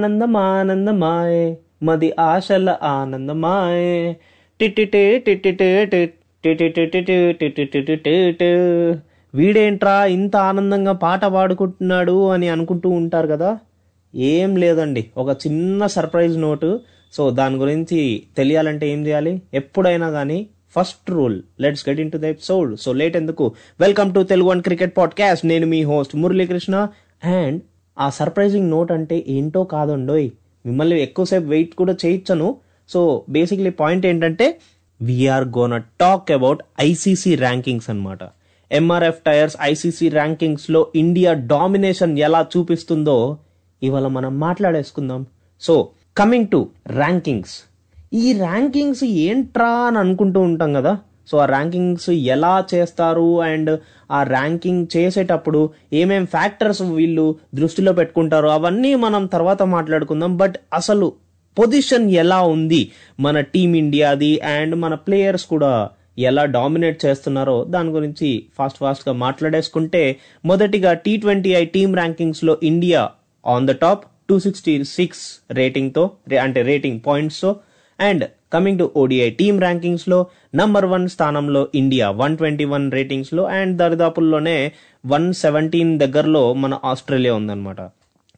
ఆనందమానందమాయే మది ఆశల ఆనందమాయే. టిటిటే టిటిటే టిట్ వీడేంట్రా ఇంత ఆనందంగా పాట పాడుకుంటున్నాడు అని అనుకుంటూ ఉంటారు కదా? ఏం లేదండి. ఒక చిన్న సర్ప్రైజ్ నోటు. సో దాని గురించి తెలియాలంటే ఏం చేయాలి? ఎప్పుడైనా కానీ first rule let's get into the episode. So late ఎందుకు? Welcome to Telugu one cricket podcast. నేను మీ host Muralikrishna and a surprising note అంటే ఏంటో కాదండోయ్ మిమ్మల్ని ఎక్కువసేపు వెయిట్ కూడా చేయించను. సో బేసిక్లీ పాయింట్ ఏంటంటే we're gonna talk about ICC rankings అన్నమాట. ఎంఆర్ఎఫ్ టైర్స్ ఐసీసీ ర్యాంకింగ్స్లో ఇండియా డామినేషన్ ఎలా చూపిస్తుందో ఇవాళ మనం మాట్లాడేసుకుందాం. సో కమింగ్ టు ర్యాంకింగ్స్ ఈ ర్యాంకింగ్స్ ఏంట్రా అని అనుకుంటూ ఉంటాం కదా? సో ఆ ర్యాంకింగ్స్ ఎలా చేస్తారు? అండ్ ఆ ర్యాంకింగ్ చేసేటప్పుడు ఏమేం ఫ్యాక్టర్స్ వీళ్ళు దృష్టిలో పెట్టుకుంటారో? అవన్నీ మనం తర్వాత మాట్లాడుకుందాం. బట్ అసలు పొజిషన్ ఎలా ఉంది? మన టీం ఇండియాది అండ్ మన ప్లేయర్స్ కూడా ఎలా డామినేట్ చేస్తున్నారో దాని గురించి ఫాస్ట్ ఫాస్ట్గా మాట్లాడేసుకుంటే మొదటిగా T twenty I team ర్యాంకింగ్స్లో India on the top two sixty six రేటింగ్తో రే- అంటే rating పాయింట్స్తో and coming to ODI team ర్యాంకింగ్స్లో number one స్థానంలో ఇండియా వన్ ట్వంటీ వన్ రేటింగ్స్లో అండ్ దరిదాపుల్లోనే వన్ సెవెంటీన్ దగ్గరలో మన ఆస్ట్రేలియా ఉందన్నమాట.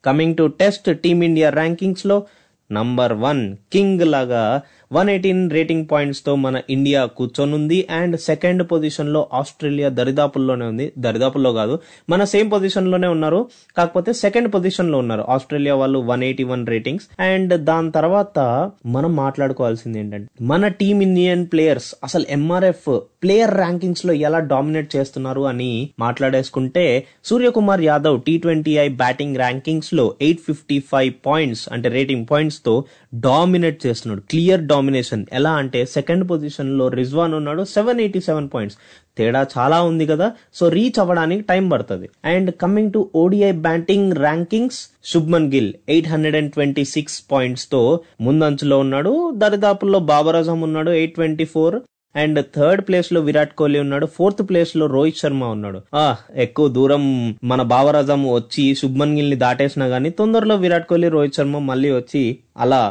Coming to test team India ర్యాంకింగ్స్లో number one king లాగా one eighteen rating పాయింట్స్తో మన ఇండియా కూర్చొనుంది. అండ్ సెకండ్ పొజిషన్లో ఆస్ట్రేలియా దరిదాపుల్లోనే ఉంది. దరిదాపుల్లో కాదు మన సేమ్ పొజిషన్లోనే ఉన్నారు. కాకపోతే సెకండ్ పొజిషన్లో ఉన్నారు ఆస్ట్రేలియా వాళ్ళు one eighty one ratings. And దాని తర్వాత మనం మాట్లాడుకోవాల్సింది ఏంటంటే మన టీమ్ ఇండియన్ ప్లేయర్స్ అసలు ఎంఆర్ఎఫ్ ప్లేయర్ ర్యాంకింగ్స్లో ఎలా డామినేట్ చేస్తున్నారు అని మాట్లాడేసుకుంటే Suryakumar Yadav T twenty I batting ర్యాంకింగ్స్లో eight fifty five points అంటే రేటింగ్ పాయింట్స్తో డామినేట్ చేస్తున్నాడు. క్లియర్ కాంబినేషన్ ఎలా అంటే సెకండ్ పొజిషన్లో రిజ్వాన్ ఉన్నాడు సెవెన్ ఎయిటీ సెవెన్ పాయింట్స్ తేడా చాలా ఉంది కదా సో రీచ్ అవ్వడానికి టైం పడుతుంది. And coming to ODI batting rankings Shubman Gill eight hundred and twenty six పాయింట్స్తో ముందంచులో ఉన్నాడు. దరిదాపుల్లో బాబర్ అజం ఉన్నాడు eight twenty four and third ప్లేస్లో విరాట్ కోహ్లీ ఉన్నాడు ఫోర్త్ ప్లేస్లో రోహిత్ శర్మ ఉన్నాడు. ఆ ఎక్కువ దూరం మన బాబర్ అజం వచ్చి శుభ్మన్ గిల్ని దాటేసినా గానీ తొందరలో విరాట్ కోహ్లీ రోహిత్ శర్మ మళ్ళీ వచ్చి అలా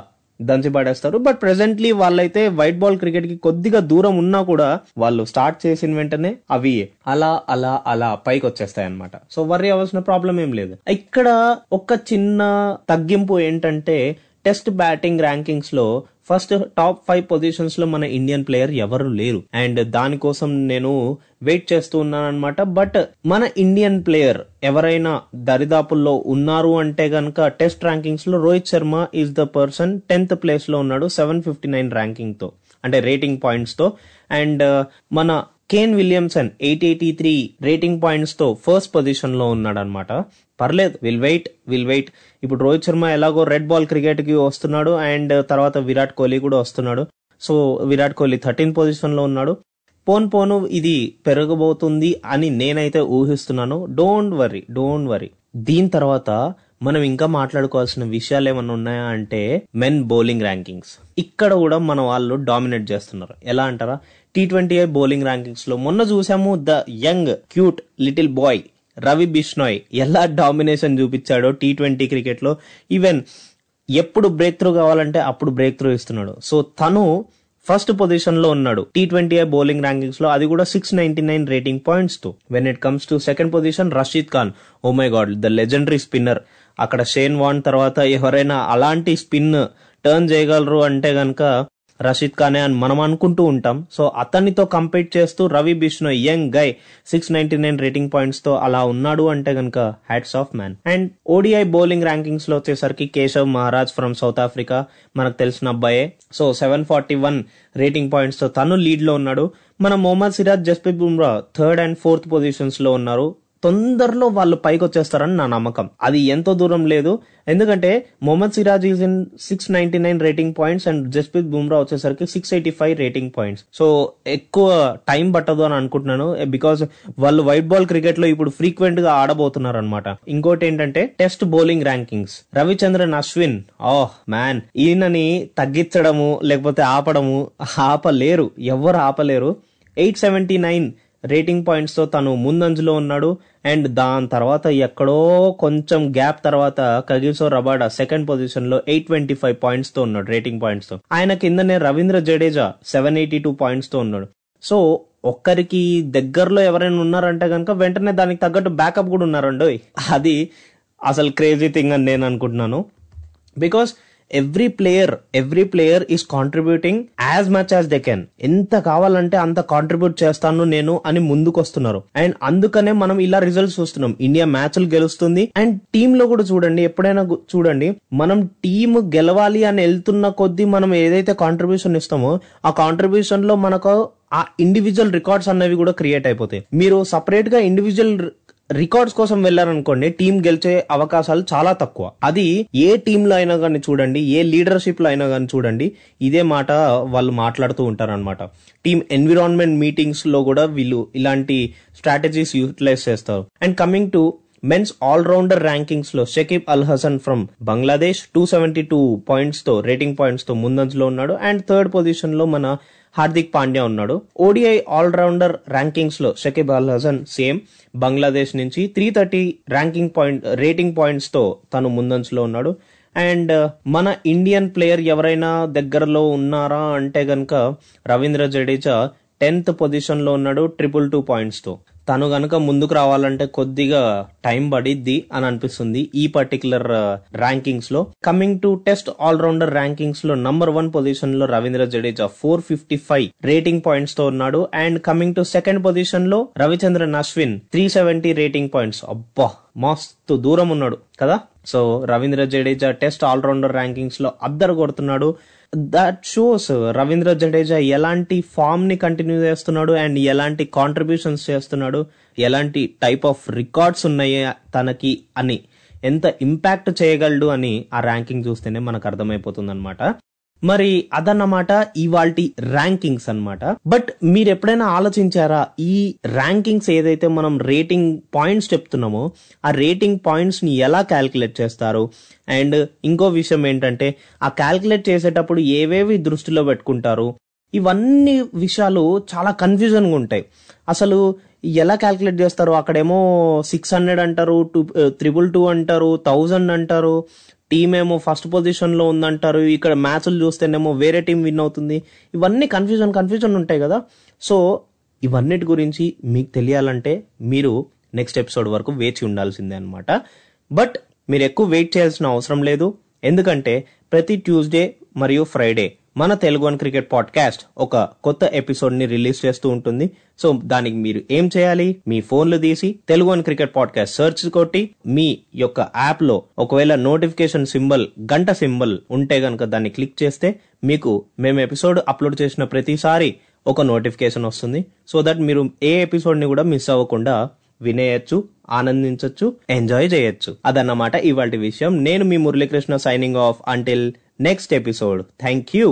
దంచి పడేస్తారు. బట్ ప్రెసెంట్లీ వాళ్ళైతే వైట్ బాల్ క్రికెట్కి కొద్దిగా దూరం ఉన్నా కూడా వాళ్ళు స్టార్ట్ చేసిన వెంటనే అవి అలా అలా అలా పైకి వచ్చేస్తాయి అనమాట సో వర్రీ అవ్వాల్సిన ప్రాబ్లం ఏం లేదు. ఇక్కడ ఒక చిన్న తగ్గింపు ఏంటంటే టెస్ట్ బ్యాటింగ్ ర్యాంకింగ్స్లో ఫస్ట్ టాప్ ఫైవ్ పొజిషన్స్లో మన ఇండియన్ ప్లేయర్ ఎవరు లేరు. అండ్ దానికోసం నేను వెయిట్ చేస్తూ ఉన్నాను అనమాట బట్ మన ఇండియన్ ప్లేయర్ ఎవరైనా దరిదాపుల్లో ఉన్నారు అంటే గనక test ర్యాంకింగ్స్లో Rohit Sharma is the person tenth ప్లేస్లో ఉన్నాడు సెవెన్ ఫిఫ్టీ నైన్ ర్యాంకింగ్తో అంటే రేటింగ్ పాయింట్స్తో. అండ్ మన Kane Williamson eight eighty three rating పాయింట్స్తో first పొజిషన్లో ఉన్నాడు అనమాట పర్లేదు విల్ వెయిట్ విల్ వెయిట్ ఇప్పుడు రోహిత్ శర్మ ఎలాగో రెడ్ బాల్ క్రికెట్కి వస్తున్నాడు అండ్ uh, తర్వాత విరాట్ కోహ్లీ కూడా వస్తున్నాడు. సో విరాట్ కోహ్లీ థర్టీన్ పొజిషన్లో ఉన్నాడు. పోన్ పోను ఇది పెరగబోతుంది అని నేనైతే ఊహిస్తున్నాను. డోంట్ వరీ డోంట్ వరీ దీని తర్వాత మనం ఇంకా మాట్లాడుకోవాల్సిన విషయాలు ఏమన్నా ఉన్నాయా అంటే మెన్ బౌలింగ్ ర్యాంకింగ్స్ ఇక్కడ కూడా మన వాళ్ళు డామినేట్ చేస్తున్నారు. ఎలా అంటారా? టీ ట్వంటీ ఐ బౌలింగ్ ర్యాంకింగ్స్లో మొన్న చూసాము the young cute little boy Ravi Bishnoi ఎలా డామినేషన్ చూపించాడో టీ ట్వంటీ క్రికెట్లో ఈవెన్ ఎప్పుడు బ్రేక్ త్రూ కావాలంటే అప్పుడు బ్రేక్ త్రూ ఇస్తున్నాడు. సో తను ఫస్ట్ పొజిషన్లో ఉన్నాడు. టీ ట్వంటీ బౌలింగ్ ర్యాంకింగ్స్లో అది కూడా six ninety nine rating పాయింట్స్తో. When it comes to second position Rashid Khan oh my god the legendary spinner అక్కడ షేన్ వాన్ తర్వాత ఎవరైనా అలాంటి స్పిన్ టర్న్ చేయగలరు అంటే గనక రషీద్ ఖానే అని మనం అనుకుంటూ ఉంటాం. సో అతనితో కంపీట్ చేస్తూ Ravi Bishnoi young guy six ninety nine rating పాయింట్స్తో అలా ఉన్నాడు అంటే గనక hats off man and ODI bowling ర్యాంకింగ్స్లో వచ్చేసరికి Keshav Maharaj from South Africa మనకు తెలిసిన అబ్బాయే. So seven forty one rating పాయింట్స్తో తను లీడ్లో ఉన్నాడు. మన Mohammed Siraj Jasprit Bumrah third and fourth పొజిషన్స్లో ఉన్నారు. తొందరలో వాళ్ళు పైకి వచ్చేస్తారని నా నమ్మకం. అది ఎంతో దూరం లేదు. ఎందుకంటే Mohammed Siraj is in six ninety nine rating points and Jasprit Bumrah వచ్చేసరికి six eighty five rating points so ఎక్కువ టైం పట్టదు అని అనుకుంటున్నాను. Eh, బికాస్ వాళ్ళు వైట్ బాల్ క్రికెట్లో ఇప్పుడు ఫ్రీక్వెంట్గా ఆడబోతున్నారు అనమాట ఇంకోటి ఏంటంటే test bowling rankings Ravichandran Ashwin oh, oh man ఈయనని తగ్గించడము లేకపోతే ఆపడము ఆపలేరు. ఎవరు ఆపలేరు? ఎయిట్ సెవెంటీ నైన్ రేటింగ్ పాయింట్స్తో తను ముందంజలో ఉన్నాడు. అండ్ దాని తర్వాత ఎక్కడో కొంచెం గ్యాప్ తర్వాత Kagiso Rabada second position eight twenty five పాయింట్స్తో ఉన్నాడు రేటింగ్ పాయింట్స్తో. ఆయన కిందనే Ravindra Jadeja seven eighty two పాయింట్స్తో ఉన్నాడు. సో ఒక్కరికి దగ్గరలో ఎవరైనా ఉన్నారంటే కనుక వెంటనే దానికి తగ్గట్టు బ్యాకప్ కూడా ఉన్నారండి అది అసలు క్రేజీ థింగ్ అని నేను అనుకుంటున్నాను. Because every player every player is contributing as much as they can ఎంత కావాలంటే అంత కాంట్రిబ్యూట్ చేస్తాను నేను అని ముందుకు వస్తున్నారు అండ్ అందుకనే మనం ఇలా రిజల్ట్స్ చూస్తున్నాం. ఇండియా మ్యాచ్లు గెలుస్తుంది. అండ్ టీమ్లో కూడా చూడండి ఎప్పుడైనా చూడండి మనం టీమ్ గెలవాలి అని వెళ్తున్న కొద్దీ మనం ఏదైతే కాంట్రిబ్యూషన్ ఇస్తామో ఆ కాంట్రిబ్యూషన్లో మనకు ఆ ఇండివిజువల్ రికార్డ్స్ అనేవి కూడా క్రియేట్ అయిపోతాయి. మీరు సపరేట్గా ఇండివిజువల్ రికార్డ్స్ కోసం వెళ్ళారనుకోండి టీం గెలిచే అవకాశాలు చాలా తక్కువ. అది ఏ టీమ్లో అయినా కానీ చూడండి ఏ లీడర్షిప్లో అయినా కానీ చూడండి ఇదే మాట వాళ్ళు మాట్లాడుతూ ఉంటారు అనమాట టీమ్ ఎన్విరాన్మెంట్ మీటింగ్స్లో కూడా వీళ్ళు ఇలాంటి స్ట్రాటజీస్ యూటిలైజ్ చేస్తారు. And coming to men's all rounder ర్యాంకింగ్స్లో Shakib Al Hasan from Bangladesh two seventy two పాయింట్స్తో rating పాయింట్స్తో ముందంజలో ఉన్నాడు. అండ్ థర్డ్ పొజిషన్లో మన హార్దిక్ పాండ్యా ఉన్నాడు. ఓడిఐ ఆల్రౌండర్ ర్యాంకింగ్స్లో షకీబ్ అల్ హసన్ సేమ్ బంగ్లాదేశ్ నుంచి three thirty ranking point rating పాయింట్స్తో తను ముందంజలో ఉన్నాడు. అండ్ uh, మన ఇండియన్ ప్లేయర్ ఎవరైనా దగ్గరలో ఉన్నారా అంటే గనక రవీంద్ర జడేజా టెన్త్ పొజిషన్లో ఉన్నాడు ట్రిపుల్ టూ పాయింట్స్తో. తను గనక ముందుకు రావాలంటే కొద్దిగా టైం పడిద్ది అని అనిపిస్తుంది ఈ particular ర్యాంకింగ్స్లో. Coming to test all rounder ర్యాంకింగ్స్లో number one పొజిషన్లో Ravindra Jadeja four fifty five rating పాయింట్స్తో ఉన్నాడు. అండ్ కమింగ్ టు సెకండ్ పొజిషన్లో Ravichandran Ashwin three seventy rating points అబ్బా మస్తు దూరం ఉన్నాడు కదా. So Ravindra Jadeja test all rounder ర్యాంకింగ్స్లో అద్దరు కొడుతున్నాడు. దట్ షోస్ రవీంద్ర జడేజా ఎలాంటి ఫామ్ని కంటిన్యూ చేస్తున్నాడు అండ్ ఎలాంటి కాంట్రిబ్యూషన్స్ చేస్తున్నాడు ఎలాంటి టైప్ ఆఫ్ రికార్డ్స్ ఉన్నాయి తనకి అని ఎంత ఇంపాక్ట్ చేయగలడు అని ఆ ర్యాంకింగ్ చూస్తేనే మనకు అర్థమైపోతుంది అనమాట మరి అదన్నమాట ఇవాల్టి ర్యాంకింగ్స్ అన్నమాట. బట్ మీరు ఎప్పుడైనా ఆలోచించారా ఈ ర్యాంకింగ్స్ ఏదైతే మనం రేటింగ్ పాయింట్స్ చెప్తున్నామో ఆ రేటింగ్ పాయింట్స్ని ఎలా క్యాల్కులేట్ చేస్తారు? అండ్ ఇంకో విషయం ఏంటంటే ఆ క్యాల్కులేట్ చేసేటప్పుడు ఏవేవి దృష్టిలో పెట్టుకుంటారు? ఇవన్నీ విషయాలు చాలా కన్ఫ్యూజన్గా ఉంటాయి. అసలు ఎలా క్యాల్కులేట్ చేస్తారు? అక్కడేమో సిక్స్ హండ్రెడ్ అంటారు టూ త్రిబుల్ టూ అంటారు థౌజండ్ అంటారు టీం ఏమో ఫస్ట్ పొజిషన్లో ఉందంటారు. ఇక్కడ మ్యాచ్లు చూస్తేనేమో వేరే టీం విన్ అవుతుంది. ఇవన్నీ కన్ఫ్యూజన్ కన్ఫ్యూజన్ ఉంటాయి కదా. సో ఇవన్నిటి గురించి మీకు తెలియాలంటే మీరు నెక్స్ట్ ఎపిసోడ్ వరకు వేచి ఉండాల్సిందే అనమాట బట్ మీరు ఎక్కువ వెయిట్ చేయాల్సిన అవసరం లేదు. ఎందుకంటే ప్రతి ట్యూస్డే మరియు ఫ్రైడే మన తెలుగు వన్ క్రికెట్ పాడ్కాస్ట్ ఒక కొత్త ఎపిసోడ్ని రిలీజ్ చేస్తూ ఉంటుంది. సో దానికి మీరు ఏం చేయాలి? మీ ఫోన్లు తీసి Telugu one cricket podcast search కొట్టి మీ యొక్క యాప్లో ఒకవేళ నోటిఫికేషన్ సింబల్ గంట సింబల్ ఉంటే గనక దాన్ని క్లిక్ చేస్తే మీకు మేము ఎపిసోడ్ అప్లోడ్ చేసిన ప్రతిసారి ఒక నోటిఫికేషన్ వస్తుంది. సో దట్ మీరు ఏ ఎపిసోడ్ని కూడా మిస్ అవ్వకుండా వినేయచ్చు ఆనందించవచ్చు ఎంజాయ్ చేయొచ్చు. అదన్నమాట ఇవాటి విషయం. నేను మీ Muralikrishna signing off until next episode thank you